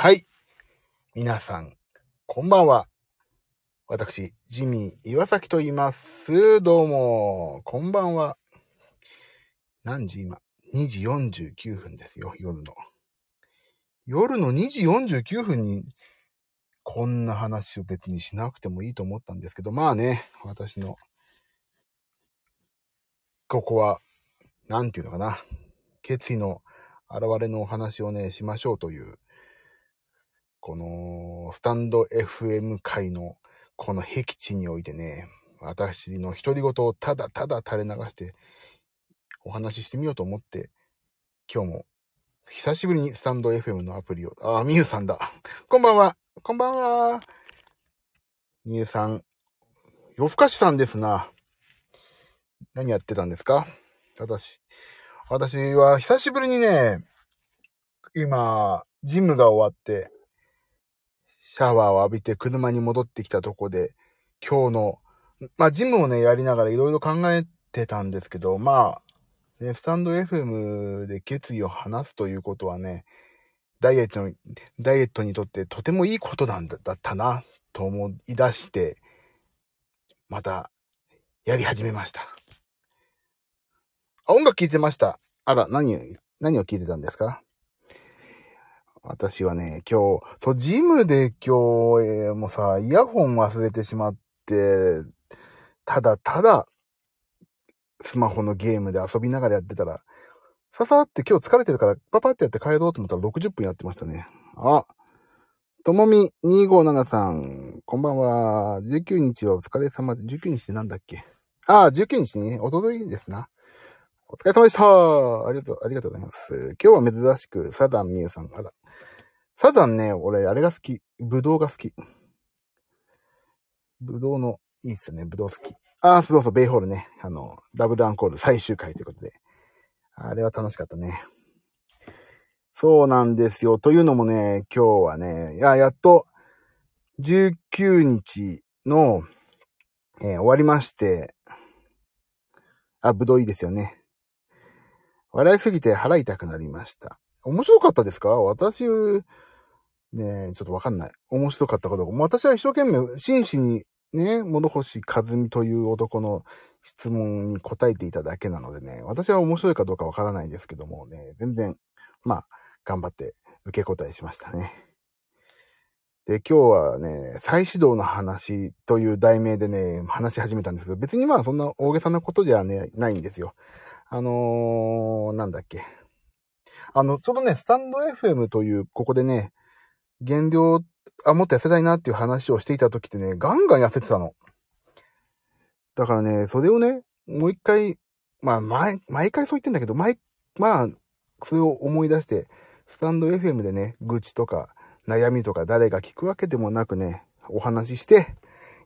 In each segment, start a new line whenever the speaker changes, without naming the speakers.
はい。皆さん、こんばんは。私、ジミー岩崎と言います。どうも、こんばんは。何時今 ?2 時49分ですよ、夜の。夜の2時49分に、こんな話を別にしなくてもいいと思ったんですけど、まあね、私の、ここは、なんていうのかな、決意の現れのお話をね、しましょうという、この、スタンド FM 界の、この僻地においてね、私の独り言をただただ垂れ流して、お話ししてみようと思って、今日も、久しぶりにスタンド FM のアプリを、あ、みゆさんだ。こんばんは。こんばんは。みゆさん、夜更かしさんですな。何やってたんですか？私。私は久しぶりにね、今、ジムが終わって、シャワーを浴びて車に戻ってきたとこで、今日の、まあ、ジムをね、やりながらいろいろ考えてたんですけど、まあ、ね、スタンド FM で決意を話すということはね、ダイエットの、ダイエットにとってとてもいいことなんだだったな、と思い出して、また、やり始めました。あ、音楽聴いてました。あら、何、何を聴いてたんですか？私はね、今日、そう、ジムで今日、えーもうさ、イヤホン忘れてしまって、ただただ、スマホのゲームで遊びながらやってたら、ささって今日疲れてるから、パパってやって帰ろうと思ったら60分やってましたね。あ、ともみ257さん、こんばんは。19日はお疲れ様で、19日ってなんだっけ？ああ、19日にね、おとといですな。お疲れ様でしたありがとう、ありがとうございます。今日は珍しく、サザンミユさん。あら。サザンね、俺、あれが好き。ブドウが好き。ブドウの、いいっすね。ブドウ好き。ああ、そうそう、ベイホールね。あの、ダブルアンコール最終回ということで。あれは楽しかったね。そうなんですよ。というのもね、今日はね、いや、やっと、19日の、えー終わりまして、あ、ぶどういいですよね。笑いすぎて腹痛くなりました。面白かったですか？私、ねちょっとわかんない。面白かったかどうか。私は一生懸命、真摯にね、諸星和美という男の質問に答えていただけなのでね、私は面白いかどうかわからないんですけどもね、全然、まあ、頑張って受け答えしましたね。で、今日はね、再始動の話という題名でね、話し始めたんですけど、別にまあそんな大げさなことじゃね、ないんですよ。あのー、なんだっけ。あの、ちょうどね、スタンド FM という、ここでね、減量、あ、もっと痩せたいなっていう話をしていた時ってね、ガンガン痩せてたの。だからね、それをね、もう一回、まあ、毎、毎回そう言ってんだけど、毎、まあ、それを思い出して、スタンド FM でね、愚痴とか、悩みとか誰が聞くわけでもなくね、お話しして、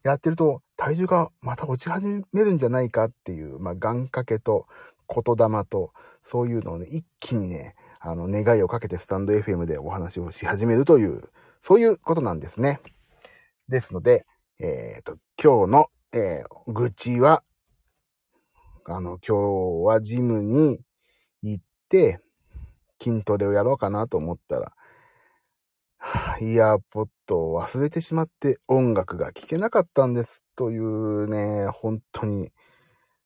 やってると、体重がまた落ち始めるんじゃないかっていう、まあ、願掛けと、言霊と、そういうのをね、一気にね、あの、願いをかけてスタンド FM でお話をし始めるという、そういうことなんですね。ですので、えっ、と、今日の、えー愚痴は、あの、今日はジムに行って、筋トレをやろうかなと思ったら、はあイヤーポッドを忘れてしまって音楽が聴けなかったんです。というね、本当に、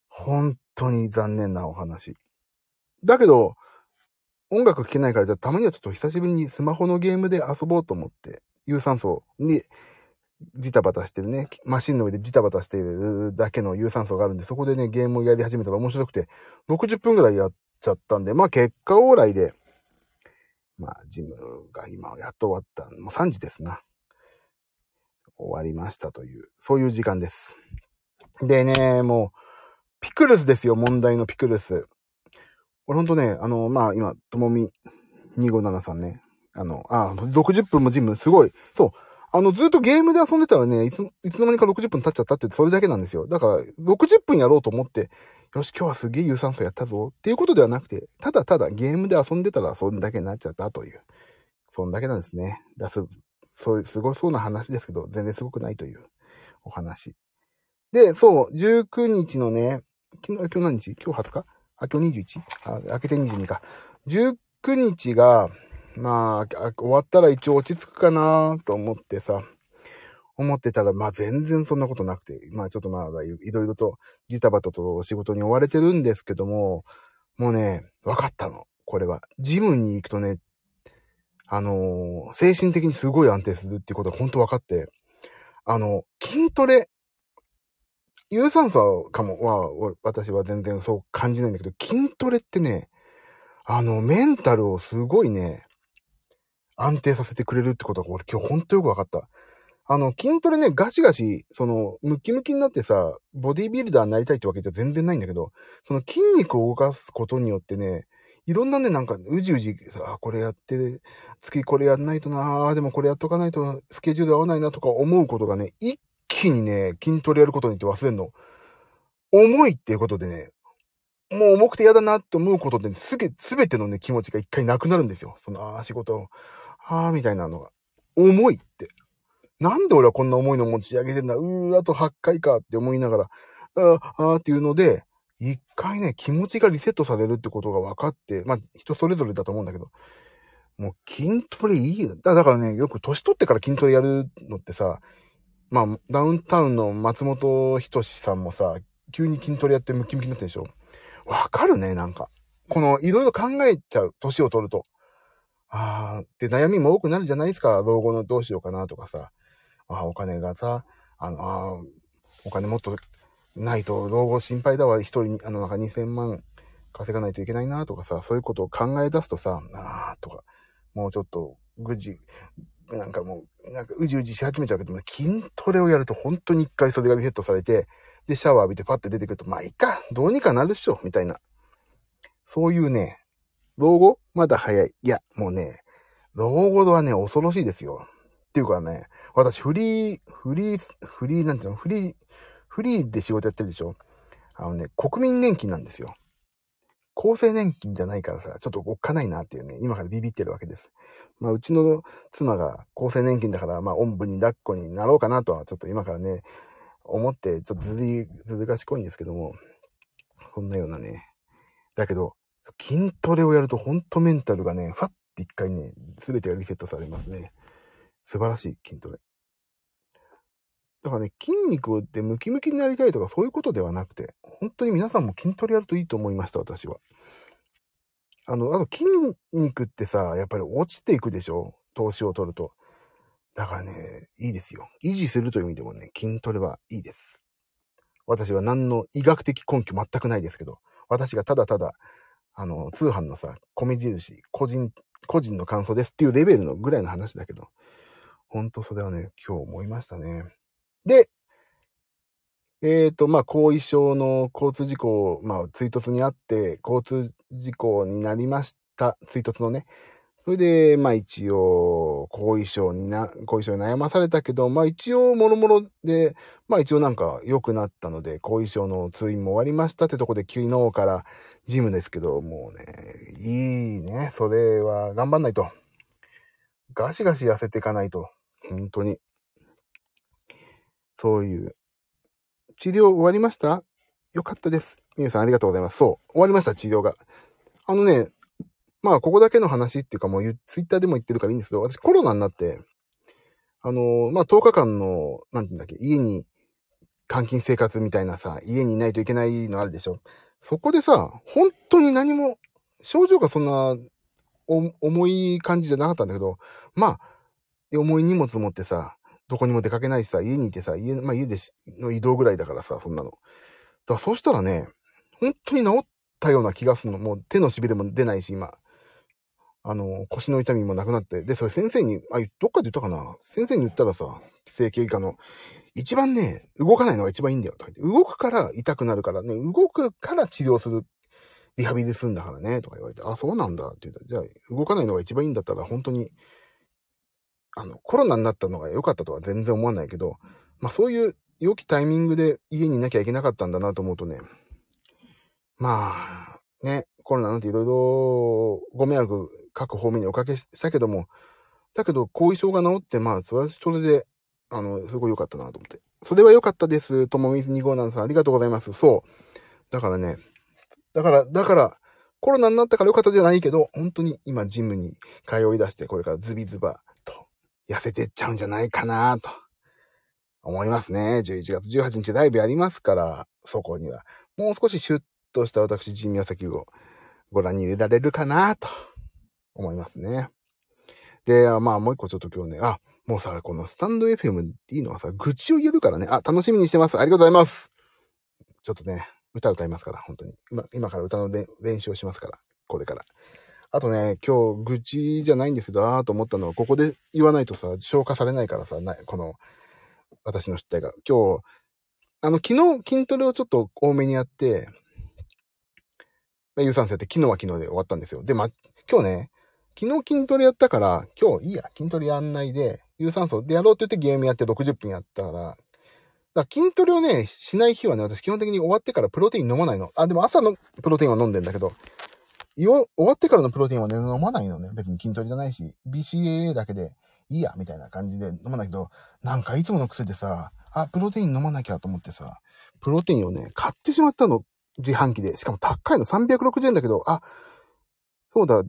本当に残念なお話。だけど、音楽聴けないから、じゃあたまにはちょっと久しぶりにスマホのゲームで遊ぼうと思って、有酸素にジタバタしてるね、マシンの上でジタバタしてるだけの有酸素があるんで、そこでね、ゲームをやり始めたら面白くて、60分ぐらいやっちゃったんで、まあ結果オーライで、まあジムが今やっと終わった、もう3時ですな。終わりましたという、そういう時間です。でね、もう、ピクルスですよ、問題のピクルス。これほんとね、あの、まあ今、ともみ257さんね、あの、あ、60分もジム、すごい。そう。あの、ずっとゲームで遊んでたらね、いつ、いつの間にか60分経っちゃったって、それだけなんですよ。だから、60分やろうと思って、よし、今日はすげえ有酸素やったぞっていうことではなくて、ただただゲームで遊んでたらそんだけになっちゃったという。そんだけなんですね。だす、そういう、すごそうな話ですけど、全然すごくないというお話。で、そう、19日のね、昨日、今日何日？今日20日？あ、今日 21? あ、明けて22か。19日が、まあ、終わったら一応落ち着くかなと思ってさ、思ってたら、まあ全然そんなことなくて、まあちょっとまだいろいろとジタバタと仕事に追われてるんですけども、もうね、分かったの。これは。ジムに行くとね、あのー、精神的にすごい安定するっていうことが本当分かって、あの、筋トレ、有酸素かもは、私は全然そう感じないんだけど、筋トレってね、あの、メンタルをすごいね、安定させてくれるってことが俺今日ほんとよく分かった。あの、筋トレね、ガシガシ、その、ムキムキになってさ、ボディビルダーになりたいってわけじゃ全然ないんだけど、その筋肉を動かすことによってね、いろんなね、なんか、うじうじ、さ、これやって、次これやんないとなあでもこれやっとかないとスケジュール合わないなとか思うことがね、一気にね、筋トレやることにって忘れんの。重いっていうことでね、もう重くて嫌だなって思うことで、ね、すげ、すべてのね、気持ちが一回なくなるんですよ。その、ああ、仕事、ああ、みたいなのが。重いって。なんで俺はこんな重いの持ち上げてんだうー、あと8回かって思いながら、ああ、っていうので、一回ね、気持ちがリセットされるってことが分かって、まあ、人それぞれだと思うんだけど、もう筋トレいいよ。だからね、よく年取ってから筋トレやるのってさ、まあ、ダウンタウンの松本人志さんもさ、急に筋トレやってムキムキになってるでしょ？わかるね、なんか。この、いろいろ考えちゃう、年を取ると。あー、って悩みも多くなるじゃないですか。老後のどうしようかなとかさ。あお金がさ、あの、あお金もっとないと老後心配だわ、一人に、あの、なんか2000万稼がないといけないなとかさ、そういうことを考え出すとさ、ああとか、もうちょっと、ぐじ、なんかもう、なんかうじうじし始めちゃうけども、筋トレをやると本当に一回袖がリセットされて、で、シャワー浴びてパッて出てくると、まあいいか、どうにかなるっしょ、みたいな。そういうね、老後？まだ早い。いや、もうね、老後はね、恐ろしいですよ。っていうかね、私、フリー、フリー、フリーなんていうの、フリー、フリーで仕事やってるでしょ？あのね、国民年金なんですよ。厚生年金じゃないからさ、ちょっとおっかないなっていうね、今からビビってるわけです。まあ、うちの妻が厚生年金だから、まあ、おんぶに抱っこになろうかなとは、ちょっと今からね、思って、ちょっとずり、ずる賢いんですけども、そんなようなね。だけど、筋トレをやるとほんとメンタルがね、ファッて一回ね、すべてがリセットされますね。素晴らしい筋トレ。だからね、筋肉ってムキムキになりたいとかそういうことではなくて、本当に皆さんも筋トレやるといいと思いました、私は。あの、あの筋肉ってさ、やっぱり落ちていくでしょ？投資を取ると。だからね、いいですよ。維持するという意味でもね、筋トレはいいです。私は何の医学的根拠全くないですけど、私がただただ、あの、通販のさ、米印、個人、個人の感想ですっていうレベルのぐらいの話だけど、ほんとそれはね、今日思いましたね。で、えっ、ー、と、まあ、後遺症の交通事故、まあ、追突にあって、交通事故になりました。追突のね。それで、まあ一応、後遺症にな、後遺症に悩まされたけど、まあ一応、もろもろで、まあ一応なんか良くなったので、後遺症の通院も終わりましたってとこで、昨日からジムですけど、もうね、いいね。それは頑張んないと。ガシガシ痩せていかないと。本当に。そういう。治療終わりました？よかったです。皆さんありがとうございます。そう。終わりました、治療が。あのね、まあ、ここだけの話っていうかもう、ツイッターでも言ってるからいいんですけど、私コロナになって、あの、まあ、10日間の、なんて言うんだっけ、家に監禁生活みたいなさ、家にいないといけないのあるでしょ。そこでさ、本当に何も、症状がそんな、重い感じじゃなかったんだけど、まあ、重い荷物持ってさ、どこにも出かけないしさ、家にいてさ、家、まあ家での移動ぐらいだからさ、そんなの。だからそうしたらね、本当に治ったような気がするの。もう手の痺れも出ないし、今。あの、腰の痛みもなくなって。で、それ先生に、あ、どっかで言ったかな？先生に言ったらさ、整形外科の、一番ね、動かないのが一番いいんだよ。とか言って動くから痛くなるからね、動くから治療する、リハビリするんだからね、とか言われて、あ、そうなんだって言ったら、じゃあ、動かないのが一番いいんだったら、本当に、あの、コロナになったのが良かったとは全然思わないけど、まあそういう良きタイミングで家にいなきゃいけなかったんだなと思うとね、まあ、ね、コロナなんていろいろご迷惑各方面におかけしたけども、だけど後遺症が治って、まあ、それはそれで、あの、すごい良かったなと思って。それは良かったです。ともみ2号なんさん、ありがとうございます。そう。だからね、だから、だから、コロナになったからよかったじゃないけど、本当に今ジムに通い出して、これからズビズバ痩せてっちゃうんじゃないかなと思いますね。11月18日ライブやりますから、そこには。もう少しシュッとした私、ジミヤサキをご覧に入れられるかなと思いますね。で、まあもう一個ちょっと今日ね、あ、もうさ、このスタンド FM っていいのはさ、愚痴を言えるからね。あ、楽しみにしてます。ありがとうございます。ちょっとね、歌歌いますから、本当に。今、今から歌の練習をしますから、これから。あとね、今日、愚痴じゃないんですけど、あーと思ったのは、ここで言わないとさ、消化されないからさ、なこの、私の失態が。今日、あの、昨日筋トレをちょっと多めにやって、ま有酸素やって昨日は昨日で終わったんですよ。で、ま、今日ね、昨日筋トレやったから、今日いいや、筋トレやんないで、有酸素でやろうって言ってゲームやって60分やったから、だから筋トレをね、しない日はね、私基本的に終わってからプロテイン飲まないの。あ、でも朝のプロテインは飲んでんだけど、終わってからのプロテインはね、飲まないのね。別に筋トレじゃないし、BCAA だけでいいや、みたいな感じで飲まないけど、なんかいつもの癖でさ、あ、プロテイン飲まなきゃと思ってさ、プロテインをね、買ってしまったの。自販機で。しかも高いの360円だけど、あ、そうだ、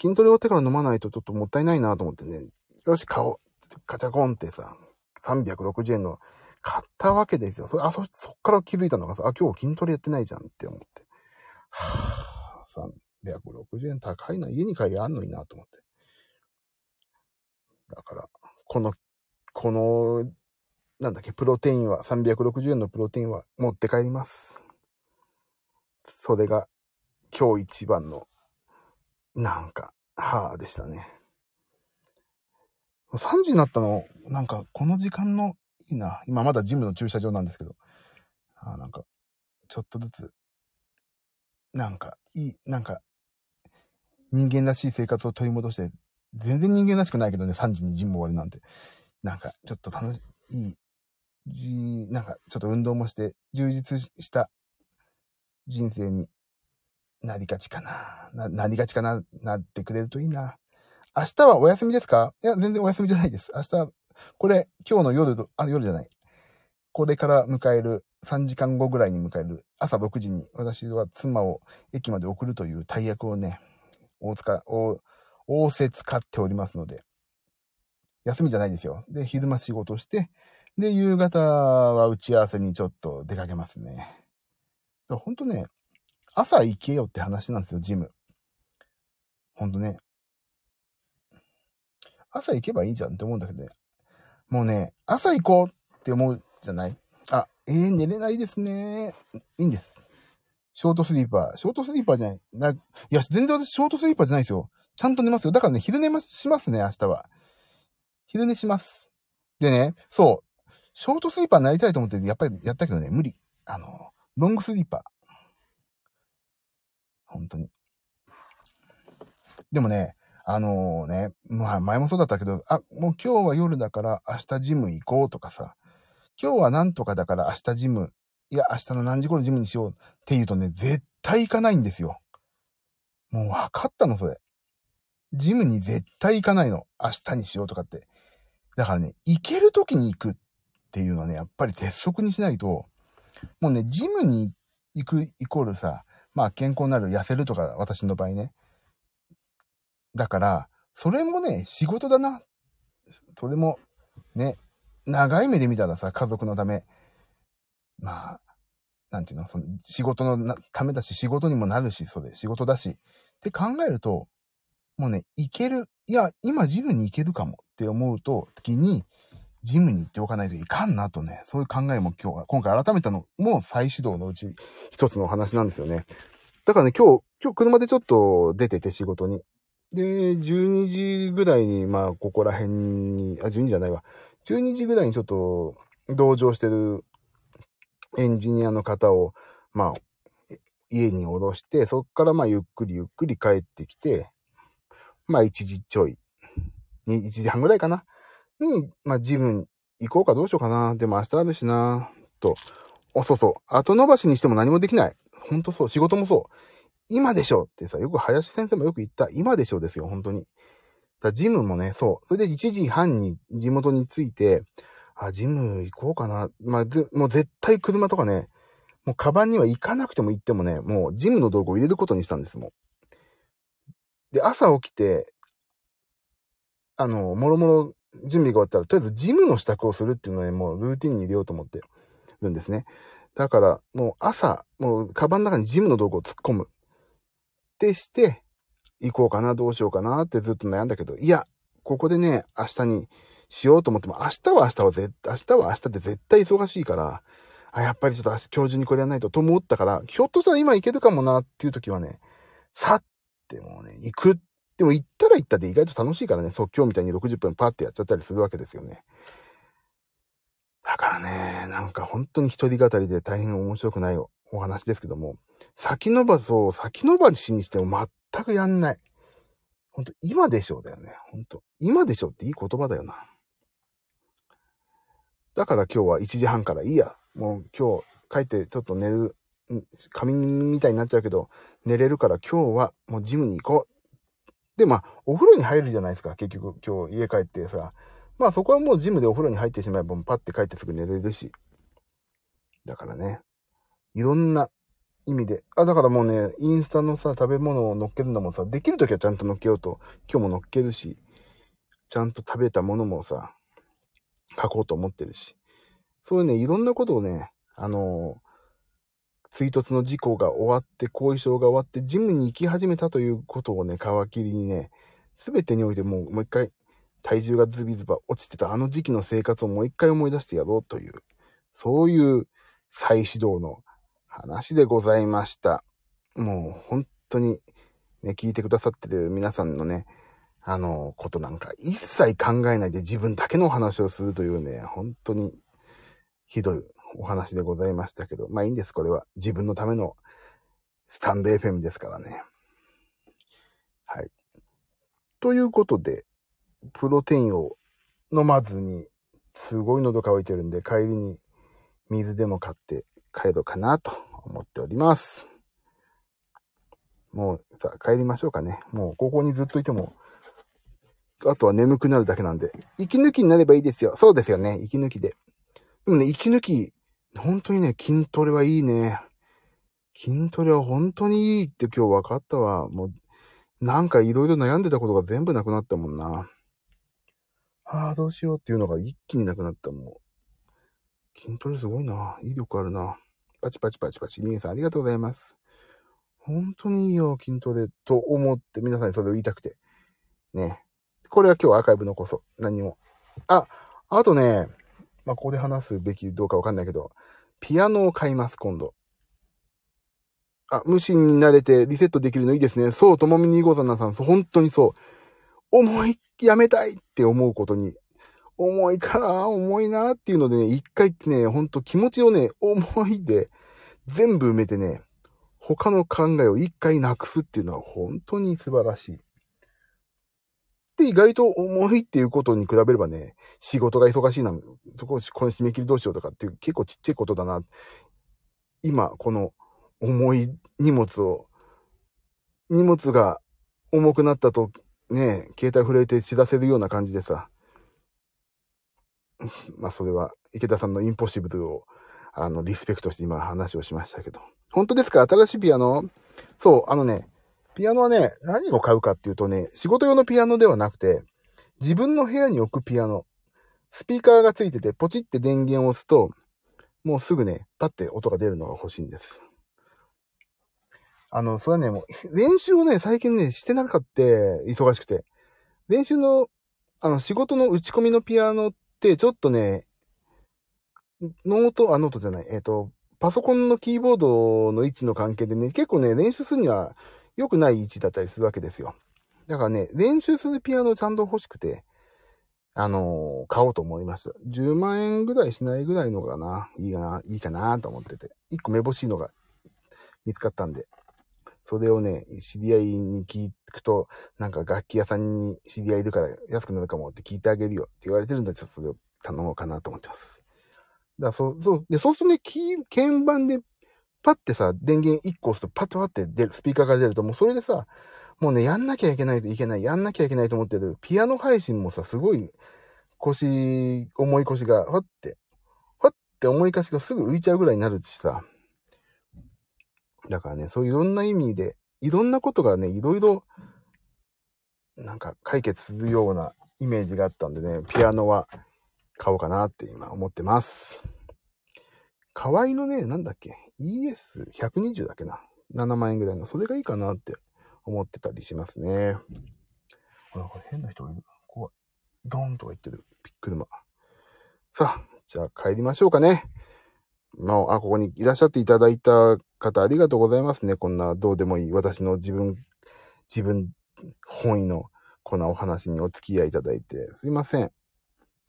筋トレ終わってから飲まないとちょっともったいないなと思ってね、よし、買おう。カチャコンってさ、360円の買ったわけですよ。そ、あ、そ、そっから気づいたのがさ、あ、今日筋トレやってないじゃんって思って。はぁ、さ360円高いな。家に帰りあんのになと思って。だから、この、この、なんだっけ、プロテインは、360円のプロテインは持って帰ります。それが、今日一番のなんか、はぁでしたね。3時になったの、なんか、この時間の、いいな。今まだジムの駐車場なんですけど。あなんか、ちょっとずつ、なんか、いい、なんか、人間らしい生活を取り戻して、全然人間らしくないけどね、3時にジム終わりなんて。なんか、ちょっと楽しい、いい、なんか、ちょっと運動もして、充実した人生になりがちかな。な、なりがちかな、なってくれるといいな。明日はお休みですか？いや、全然お休みじゃないです。明日、これ、今日の夜と、あ、夜じゃない。これから迎える、3時間後ぐらいに迎える、朝6時に、私は妻を駅まで送るという大役をね、大塚、大、大勢使っておりますので、休みじゃないですよ。で、昼間仕事して、で、夕方は打ち合わせにちょっと出かけますね。ほんとね、朝行けよって話なんですよ、ジム。ほんとね。朝行けばいいじゃんって思うんだけどね。もうね、朝行こうって思うじゃない？あ、えー、寝れないですね。いいんです。ショートスリーパー。ショートスリーパーじゃない。な、いや、全然私ショートスリーパーじゃないですよ。ちゃんと寝ますよ。だからね、昼寝しますね、明日は。昼寝します。でね、そう。ショートスリーパーになりたいと思って、やっぱりやったけどね、無理。あの、ロングスリーパー。本当に。でもね、あのー、ね、まあ前もそうだったけど、あ、もう今日は夜だから明日ジム行こうとかさ、今日はなんとかだから明日ジム、いや明日の何時頃ジムにしようって言うとね、絶対行かないんですよ。もう分かったの、それ。ジムに絶対行かないの。明日にしようとかって。だからね、行ける時に行くっていうのはね、やっぱり鉄則にしないと、もうね、ジムに行くイコールさ、まあ健康になる、痩せるとか、私の場合ね。だから、それもね、仕事だな。それも、ね、長い目で見たらさ、家族のため、まあ、なんていうの、その仕事のためだし、仕事にもなるし、そうで、仕事だし、って考えると、もうね、行ける、いや、今ジムに行けるかもって思うと、時に、ジムに行っておかないといかんなとね、そういう考えも今日は、今回改めたのも再始動のうち一つのお話なんですよね。だからね、今日、今日車でちょっと出てて仕事に。で、12時ぐらいに、まあ、ここら辺に、あ、12時じゃないわ。12時ぐらいにちょっと同乗してるエンジニアの方を、まあ、家に降ろして、そっからまあ、ゆっくりゆっくり帰ってきて、まあ、1時ちょい、1時半ぐらいかな。に、まあ、ジムに行こうかどうしようかな。でも明日あるしな。と。お、そうそう。後伸ばしにしても何もできない。ほんとそう。仕事もそう。今でしょってさ、よく林先生もよく言った、今でしょですよ、本当に。だジムもね、そう。それで1時半に地元に着いて、あ、ジム行こうかな。まあ、もう絶対車とかね、もうカバンには行かなくても行ってもね、もうジムの道具を入れることにしたんですもで、朝起きて、あの、もろもろ準備が終わったら、とりあえずジムの支度をするっていうのをね、もうルーティンに入れようと思ってるんですね。だから、もう朝、もう、カバンの中にジムの道具を突っ込む。ってして、行こうかな、どうしようかなってずっと悩んだけど、いや、ここでね、明日にしようと思っても、明日は明日は絶対、明日は明日で絶対忙しいから、あ、やっぱりちょっと明日、今日中にこれやらないとと思ったから、ひょっとしたら今行けるかもなっていう時はね、さってもうね、行く。でも行ったら行ったで意外と楽しいからね、即興みたいに60分パッてやっちゃったりするわけですよね。だからね、なんか本当に一人語りで大変面白くないお話ですけども、先延ばしを先延ばしにしても全くやんない。ほんと、今でしょうだよね。ほんと。今でしょうっていい言葉だよな。だから今日は1時半からいいや。もう今日帰ってちょっと寝る、仮眠みたいになっちゃうけど、寝れるから今日はもうジムに行こう。で、まあ、お風呂に入るじゃないですか。結局今日家帰ってさ、まあそこはもうジムでお風呂に入ってしまえばパッて帰ってすぐ寝れるし。だからね、いろんな意味で。あ、だからもうね、インスタのさ、食べ物を乗っけるのもさ、できるときはちゃんと乗っけようと、今日も乗っけるし、ちゃんと食べたものもさ、書こうと思ってるし。そういうね、いろんなことをね、あの、追突の事故が終わって、後遺症が終わって、ジムに行き始めたということをね、皮切りにね、すべてにおいてもう、もう一回、体重がズビズバ落ちてたあの時期の生活をもう一回思い出してやろうという、そういう再始動の話でございました。もう本当にね、聞いてくださってる皆さんのね、あの、ことなんか一切考えないで自分だけのお話をするというね、本当にひどいお話でございましたけど、まあいいんです、これは。自分のためのスタンド FM ですからね。はい。ということで、プロテインを飲まずに、すごい喉乾いてるんで、帰りに水でも買って帰ろうかなと思っております。もう、さ帰りましょうかね。もう、ここにずっといても、あとは眠くなるだけなんで、息抜きになればいいですよ。そうですよね。息抜きで。でもね、息抜き、本当にね、筋トレはいいね。筋トレは本当にいいって今日分かったわ。もう、なんかいろいろ悩んでたことが全部なくなったもんな。ああ、どうしようっていうのが一気になくなったもん。筋トレすごいな。威力あるな。パチパチパチパチ。皆さんありがとうございます。本当にいいよ、筋トレと思って皆さんにそれを言いたくて。ね。これは今日アーカイブ残そう。何も。あ、あとね、まあ、ここで話すべきどうかわかんないけど、ピアノを買います、今度。あ、無心になれてリセットできるのいいですね。そう、ともみにござなさん、本当にそう。思いやめたいって思うことに、重いから、重いなっていうのでね、一回ってね、ほんと気持ちをね、重いで、全部埋めてね、他の考えを一回なくすっていうのは本当に素晴らしい。で、意外と重いっていうことに比べればね、仕事が忙しいな、そこ、この締め切りどうしようとかっていう結構ちっちゃいことだな。今、この重い荷物を、荷物が重くなったとね、携帯震えて知らせるような感じでさ、まあそれは池田さんのインポッシブルを、あの、リスペクトして今話をしましたけど。本当ですか？新しいピアノ？そう、あのね、ピアノはね、何を買うかっていうとね、仕事用のピアノではなくて、自分の部屋に置くピアノ。スピーカーがついてて、ポチって電源を押すと、もうすぐね、パッて音が出るのが欲しいんです。あの、それはね、もう、練習をね、最近ね、してなかった、忙しくて。練習の、あの、仕事の打ち込みのピアノって、ちょっとね、ノート、あ、ノートじゃない、えっ、ー、と、パソコンのキーボードの位置の関係でね、結構ね、練習するには良くない位置だったりするわけですよ。だからね、練習するピアノちゃんと欲しくて、あのー、買おうと思いました。10万円ぐらいしないぐらいのがな、いいかな、いいかなと思ってて。1個めぼしいのが見つかったんで。それをね、知り合いに聞くと、なんか楽器屋さんに知り合いいるから安くなるかもって聞いてあげるよって言われてるんで、ちょっとそれを頼もうかなと思ってます。だそう、そう、で、そうするとね、鍵盤でパッてさ、電源1個押すとパッとパッて出る、スピーカーが出ると、もうそれでさ、もうね、やんなきゃいけないといけない、やんなきゃいけないと思ってる、ピアノ配信もさ、すごい腰、重い腰が、ふわって、ふわって重い腰がすぐ浮いちゃうぐらいになるしさ、だからね、そういういろんな意味で、いろんなことがね、いろいろなんか解決するようなイメージがあったんでね、ピアノは買おうかなって今思ってます。河合のね、なんだっけ？?ES120 だけな ?7 万円ぐらいの。それがいいかなって思ってたりしますね。ほら、これ変な人がいる。怖い。ドーンとか言ってる。ビッ車。さあ、じゃあ帰りましょうかね。まあ、あ、ここにいらっしゃっていただいた方ありがとうございますね。こんなどうでもいい私の自分、自分本位のこんなお話にお付き合いいただいて、すいません。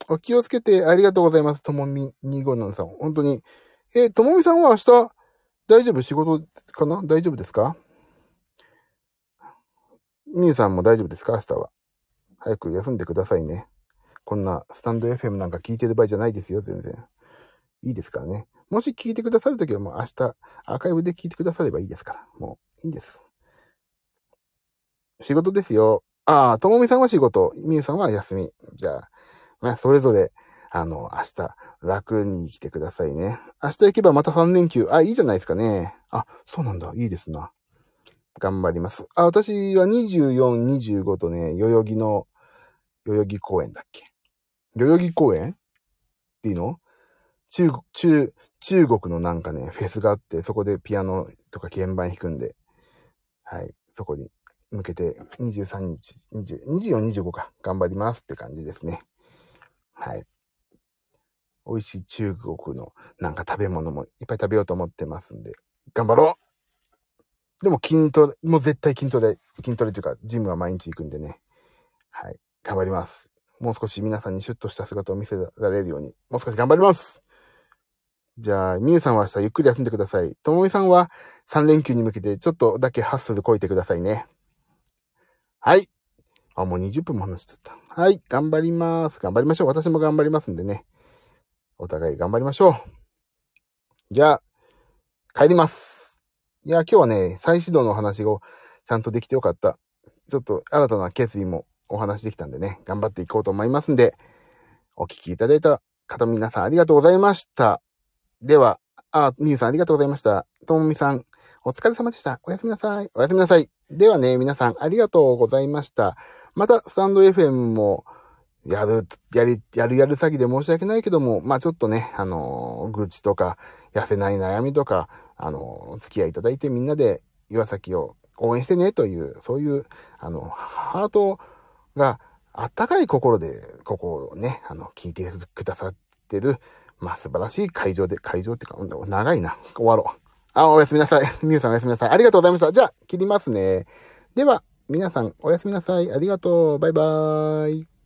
お気をつけてありがとうございます。ともみ257さん。本当に。えともみさんは明日、大丈夫？仕事かな？大丈夫ですか？みゆさんも大丈夫ですか？明日は。早く休んでくださいね。こんなスタンド FM なんか聞いてる場合じゃないですよ、全然。いいですからね。もし聞いてくださるときはもう明日、アーカイブで聞いてくださればいいですから。もう、いいんです。仕事ですよ。ああ、ともみさんは仕事、みゆさんは休み。じゃあ、まあ、それぞれ、あの、明日、楽に来てくださいね。明日行けばまた3連休。あ、いいじゃないですかね。あ、そうなんだ。いいですな。頑張ります。あ、私は24、25とね、代々木の、代々木公園だっけ？代々木公園？っていうの？中、中、中国のなんかね、フェスがあって、そこでピアノとか鍵盤弾くんで、はい、そこに向けて23日、20、24、25か、頑張りますって感じですね。はい。美味しい中国のなんか食べ物もいっぱい食べようと思ってますんで、頑張ろうでも筋トレ、もう絶対筋トレ、筋トレというか、ジムは毎日行くんでね。はい。頑張ります。もう少し皆さんにシュッとした姿を見せられるように、もう少し頑張りますじゃあ、みゆさんは明日ゆっくり休んでください。ともみさんは3連休に向けてちょっとだけハッスルこいてくださいね。はい。あ、もう20分も話しちゃった。はい。頑張ります。頑張りましょう。私も頑張りますんでね。お互い頑張りましょう。じゃあ、帰ります。いや、今日はね、再始動の話をちゃんとできてよかった。ちょっと新たな決意もお話できたんでね、頑張っていこうと思いますんで、お聞きいただいた方皆さんありがとうございました。では、あ、みゆさんありがとうございました。ともみさん、お疲れ様でした。おやすみなさい。おやすみなさい。ではね、皆さんありがとうございました。また、スタンド FM も、やる、やり、やるやる詐欺で申し訳ないけども、まあちょっとね、あのー、愚痴とか、痩せない悩みとか、あのー、付き合いいただいてみんなで岩崎を応援してねという、そういう、あの、ハートがあったかい心で、ここをね、あの、聞いてくださってる、まあ素晴らしい会場で、会場っていうか、長いな。終わろう。あ、おやすみなさい。みゆさんおやすみなさい。ありがとうございました。じゃあ、切りますね。では、皆さんおやすみなさい。ありがとう。バイバーイ。